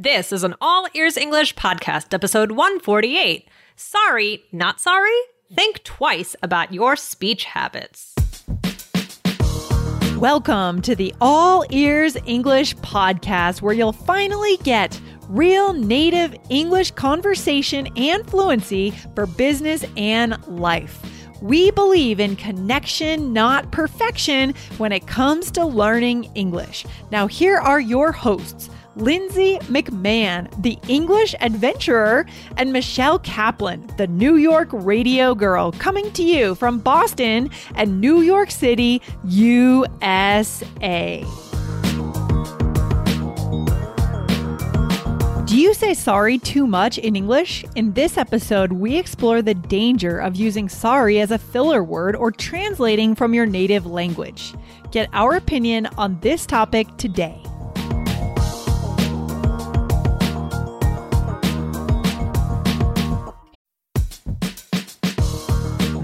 This is an All Ears English podcast, episode 148. Sorry, not sorry? Think twice about your speech habits. Welcome to the All Ears English podcast, where you'll finally get real native English conversation and fluency for business and life. We believe in connection, not perfection, when it comes to learning English. Now, here are your hosts. Lindsay McMahon, the English adventurer, and Michelle Kaplan, the New York radio girl, coming to you from Boston and New York City, USA. Do you say sorry too much in English? In this episode, we explore the danger of using sorry as a filler word or translating from your native language. Get our opinion on this topic today.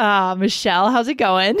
Uh, Michelle, how's it going? uh,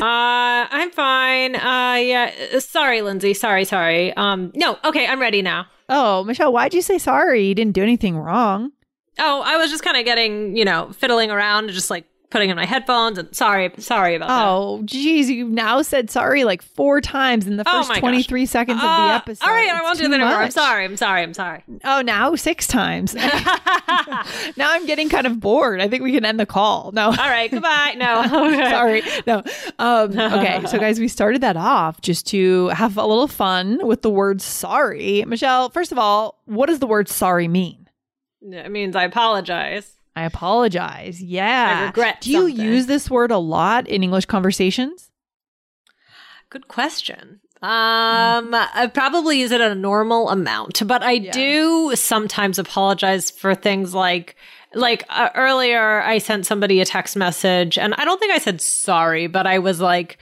I'm fine. Uh, yeah. Sorry, Lindsay. Sorry, sorry. Um, no. Okay, I'm ready now. oh, Michelle, why'd you say sorry? You didn't do anything wrong. Oh, I was just kind of getting, you know, fiddling around, just like putting in my headphones. And sorry, sorry about that. Oh, geez, you've now said sorry like four times in the Oh first gosh. 23 seconds of the Uh, episode. All right, I It's won't do that anymore. I'm sorry. I'm sorry. I'm sorry. Oh, now six times. now I'm getting kind of bored. I think we can end the call. No. All right. Goodbye. No. Okay. Sorry. No. Um, okay. So, guys, we started that off just to have a little fun with the word sorry. Michelle, first of all, what does the word sorry mean? It means I apologize. I apologize. Yeah. I regret Do you something. use this word a lot in English conversations? Good question. Um, I probably use it a normal amount, but I do sometimes apologize for things like, like uh, earlier, I sent somebody a text message, and I don't think I said sorry, but I was like,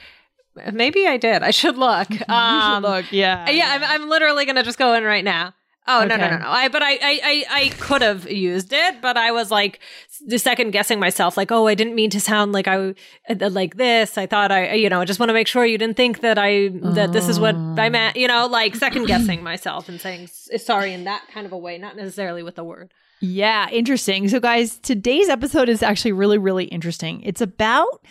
maybe I did. I should look. Um, Yeah. yeah, I'm, I'm literally gonna just go in right now. Oh no no no no! I but I I I, I could have used it, but I was like the second guessing myself, like oh I didn't mean to sound like I uh, like this. I thought I you know I just want to make sure you didn't think that I that this is what I meant. You know, like second guessing myself and saying sorry in that kind of a way, not necessarily with the word. Yeah, interesting. So, guys, today's episode is actually really, really interesting. It's about,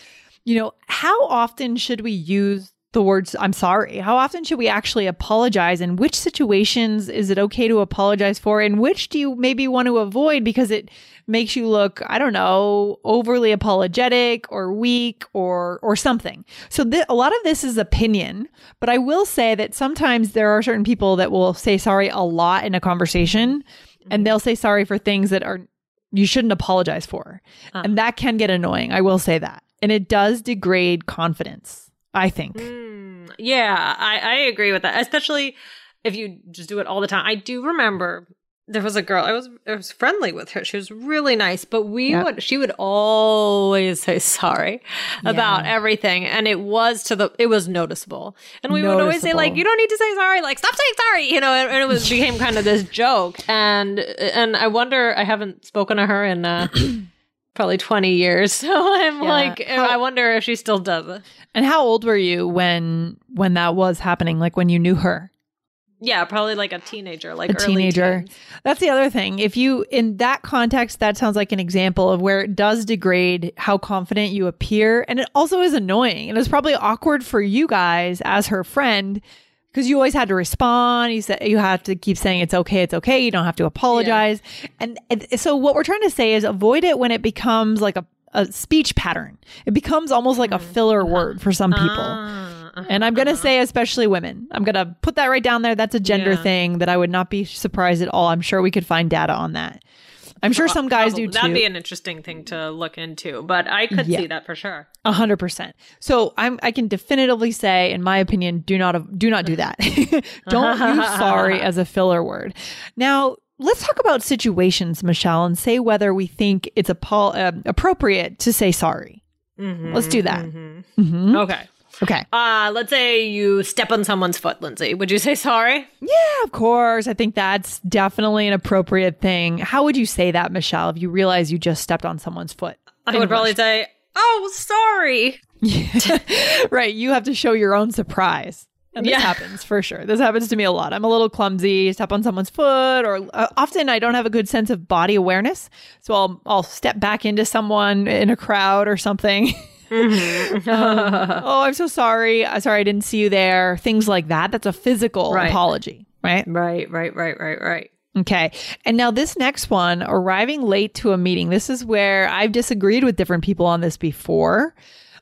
you know, how often should we use the words I'm sorry? How often should we actually apologize? And which situations is it okay to apologize for? And which do you maybe want to avoid because it makes you look, I don't know, overly apologetic or weak or or something. So th- a lot of this is opinion, but I will say that sometimes there are certain people that will say sorry a lot in a conversation and they'll say sorry for things that are you shouldn't apologize for. Uh. And that can get annoying. I will say that. And it does degrade confidence, I think. Mm, yeah, I, I agree with that, especially if you just do it all the time. I do remember there was a girl I was I was friendly with her. She was really nice, but we Yeah. would she would always say sorry about Yeah. everything, and it was to the it was noticeable. And we would always say like, "You don't need to say sorry." Like, stop saying sorry, you know. And, and it was became kind of this joke, and and I wonder I haven't spoken to her in. Uh, Probably 20 years. So I'm Yeah. like, eh, How- I wonder if she still does it. And how old were you when when that was happening? Like when you knew her? Yeah, probably like a teenager, like a teenager. Teens. That's the other thing. If you, in that context, that sounds like an example of where it does degrade how confident you appear. And it also is annoying. And it's probably awkward for you guys as her friend because you always had to respond. You said you have to keep saying it's okay, it's okay. You don't have to apologize. Yeah. And, and so what we're trying to say is avoid it when it becomes like a, a speech pattern. It becomes almost like a mm-hmm. filler uh-huh. word for some people. Uh uh-huh, and I'm going to uh-huh. say, especially women. I'm going to put that right down there. That's a gender yeah. thing that I would not be surprised at all. I'm sure we could find data on that. I'm sure some guys Probably. do too. That'd be an interesting thing to look into, but I could yeah. see that for sure. A hundred percent. So I'm, I can definitively say, in my opinion, do not, do not do that. Don't use sorry as a filler word. Now, let's talk about situations, Michelle, and say whether we think it's a, uh, appropriate to say sorry. Mm-hmm, let's do that. Mm-hmm. Mm-hmm. Okay. Okay. Uh, let's say you step on someone's foot, Lindsay. Would you say sorry? Yeah, of course. I think that's definitely an appropriate thing. How would you say that, Michelle, if you realize you just stepped on someone's foot? I would probably say, oh, sorry. right. You have to show your own surprise. And this yeah. happens for sure. This happens to me a lot. I'm a little clumsy, step on someone's foot, or uh, often I don't have a good sense of body awareness. So I'll I'll step back into someone in a crowd or something. Mm-hmm. um, oh, I'm so sorry. Uh, sorry, I didn't see you there. Things like that. That's a physical right. apology, right? Right, right, right, right, right. Okay. And now this next one, arriving late to a meeting. This is where I've disagreed with different people on this before.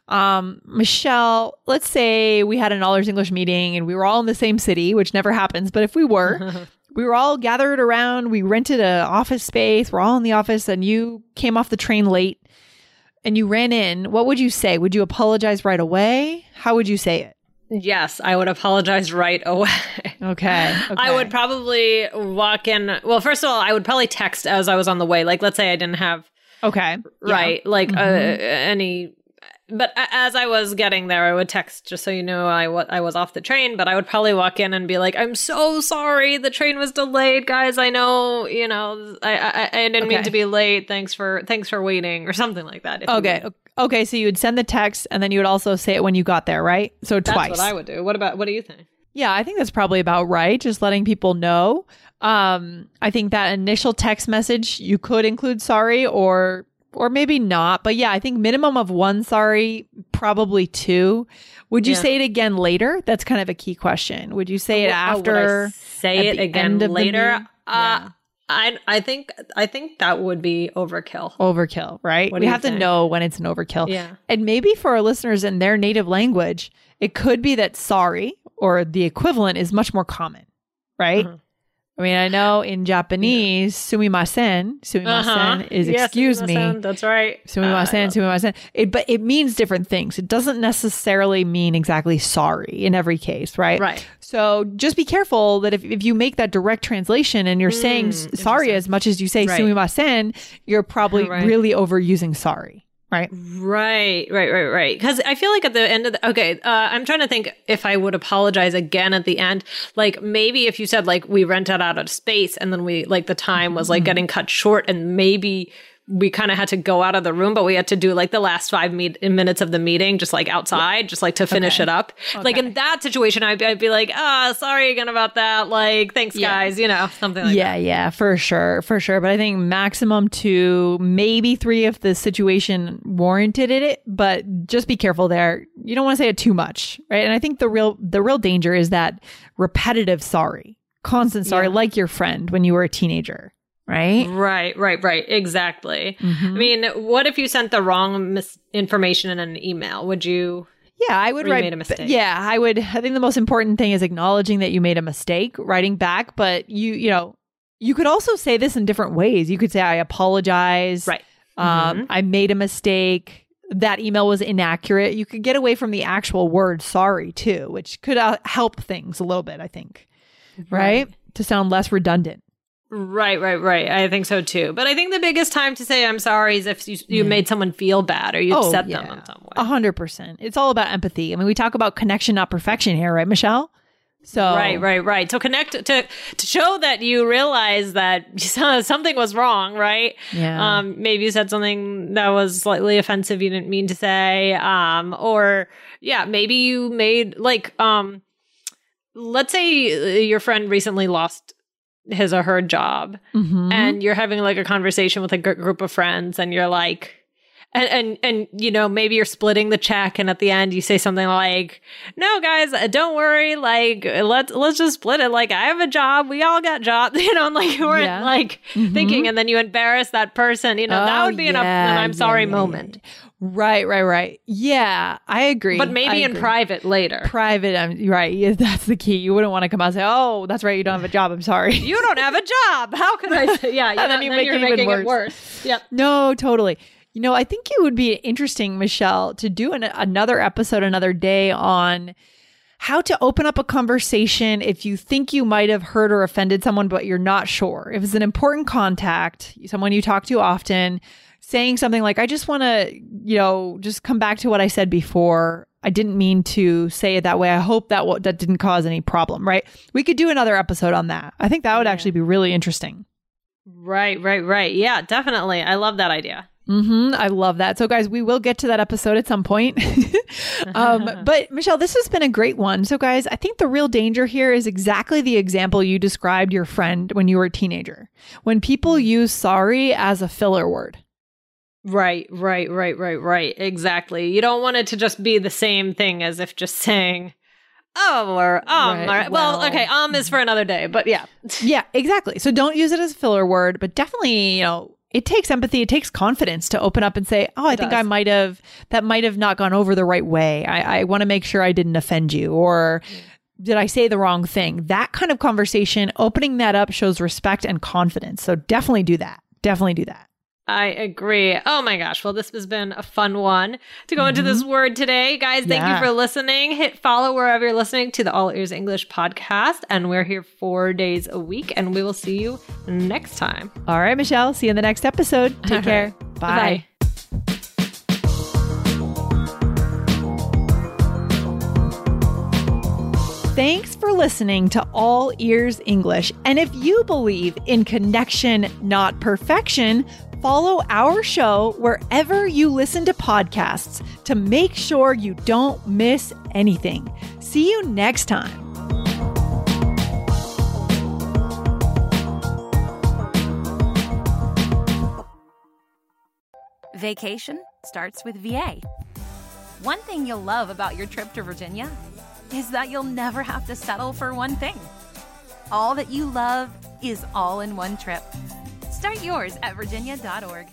Um, Michelle, let's say we had an all English meeting and we were all in the same city, which never happens, but if we were, we were all gathered around, we rented an office space, we're all in the office, and you came off the train late and you ran in, what would you say? Would you apologize right away? How would you say it? Yes, I would apologize right away. Okay, okay. I would probably walk in. Well, first of all, I would probably text as I was on the way. Like, let's say I didn't have. Okay. Right. Yeah. Like, uh, mm-hmm. uh, any but as I was getting there, I would text just so you know I, w- I was off the train. But I would probably walk in and be like, "I'm so sorry, the train was delayed, guys. I know, you know, I I, I didn't okay. mean to be late. Thanks for thanks for waiting, or something like that." Okay, okay. So you would send the text, and then you would also say it when you got there, right? So twice. that's twice. what I would do. What about what do you think? Yeah, I think that's probably about right. Just letting people know. Um, I think that initial text message you could include sorry or or maybe not. But yeah, I think minimum of one sorry, probably two. Would you yeah. say it again later? That's kind of a key question. Would you say it after? Oh, say it again later. Uh, I I think I think that would be overkill. Overkill, right? we have think? to know when it's an overkill. Yeah. And maybe for our listeners in their native language, it could be that sorry or the equivalent is much more common, right? Uh-huh. I mean, I know in Japanese, sumimasen, sumimasen uh-huh. is yes, excuse me. That's right. Sumimasen, uh, sumimasen. It, but it means different things. It doesn't necessarily mean exactly sorry in every case, right? Right. So just be careful that if, if you make that direct translation and you're mm, saying sorry as much as you say right. sumimasen, you're probably right. really overusing sorry. Right. Right, right, right, right. Because I feel like at the end of the, okay, uh, I'm trying to think if I would apologize again at the end. Like maybe if you said like we rented out a space and then we, like the time was like mm-hmm. getting cut short and maybe we kind of had to go out of the room, but we had to do like the last five meet- minutes of the meeting, just like outside, yeah. just like to finish okay. it up. Okay. Like in that situation, I'd, I'd be like, ah, oh, sorry again about that. Like, thanks, yeah. guys. You know, something like yeah, that. Yeah, yeah, for sure. For sure. But I think maximum two, maybe three if the situation warranted it. But just be careful there. You don't want to say it too much. Right. And I think the real, the real danger is that repetitive sorry, constant sorry, yeah. like your friend when you were a teenager right? Right, right, right. Exactly. Mm-hmm. I mean, what if you sent the wrong mis- information in an email? Would you? Yeah, I would write. Made a mistake. Yeah, I would. I think the most important thing is acknowledging that you made a mistake, writing back. But you, you know, you could also say this in different ways. You could say, "I apologize." Right. Um, mm-hmm. I made a mistake. That email was inaccurate. You could get away from the actual word "sorry" too, which could uh, help things a little bit. I think. Right. right? To sound less redundant. Right, right, right. I think so too. But I think the biggest time to say I'm sorry is if you, you yeah. made someone feel bad or you oh, upset yeah. them in some way. A hundred percent. It's all about empathy. I mean, we talk about connection, not perfection here, right, Michelle? So right, right, right. So connect to to show that you realize that something was wrong, right? Yeah. Um, maybe you said something that was slightly offensive you didn't mean to say. Um, or yeah, maybe you made like um let's say your friend recently lost his or her job. Mm-hmm. and you're having like a conversation with a g- group of friends and you're like and, and and you know maybe you're splitting the check and at the end you say something like no guys uh, don't worry. Like let's let's just split it. Like i have a job. We all got jobs. You know and like you weren't yeah. like mm-hmm. thinking and then you embarrass that person. You know oh, that would be yeah, an, an i'm sorry yeah, moment Right, right, right. Yeah, I agree. But maybe in private later. Private, I'm right. Yeah, that's the key. You wouldn't want to come out and say, "Oh, that's right, you don't have a job. I'm sorry." you don't have a job. How can I say? Yeah, and then you make it making worse. it worse. Yep. No, totally. You know, I think it would be interesting, Michelle, to do an, another episode another day on how to open up a conversation if you think you might have hurt or offended someone, but you're not sure. If it's an important contact, someone you talk to often, saying something like, I just want to, you know, just come back to what I said before. I didn't mean to say it that way. I hope that w- that didn't cause any problem, right? We could do another episode on that. I think that would yeah. actually be really interesting. Right, right, right. Yeah, definitely. I love that idea. Mm-hmm. I love that. So, guys, we will get to that episode at some point. um, but, Michelle, this has been a great one. So, guys, I think the real danger here is exactly the example you described your friend when you were a teenager. When people mm. use sorry as a filler word. Right, right, right, right, right. Exactly. You don't want it to just be the same thing as if just saying, oh, or um. Right. Or, well, well, okay, um is for another day, but yeah. yeah, exactly. So don't use it as a filler word, but definitely, you know, it takes empathy, it takes confidence to open up and say, oh, I it think does. I might have, that might have not gone over the right way. I, I want to make sure I didn't offend you. Or, did I say the wrong thing? That kind of conversation, opening that up shows respect and confidence. So definitely do that. Definitely do that. I agree. Oh my gosh. Well, this has been a fun one to go mm-hmm. into this word today. Guys, thank yeah. you for listening. Hit follow wherever you're listening to the All Ears English podcast. And we're here four days a week, and we will see you next time. All right, Michelle. See you in the next episode. Take care. Bye. Bye. Thanks for listening to All Ears English. And if you believe in connection, not perfection, Follow our show wherever you listen to podcasts to make sure you don't miss anything. See you next time. Vacation starts with VA. One thing you'll love about your trip to Virginia is that you'll never have to settle for one thing. All that you love is all in one trip Start yours at virginia.org.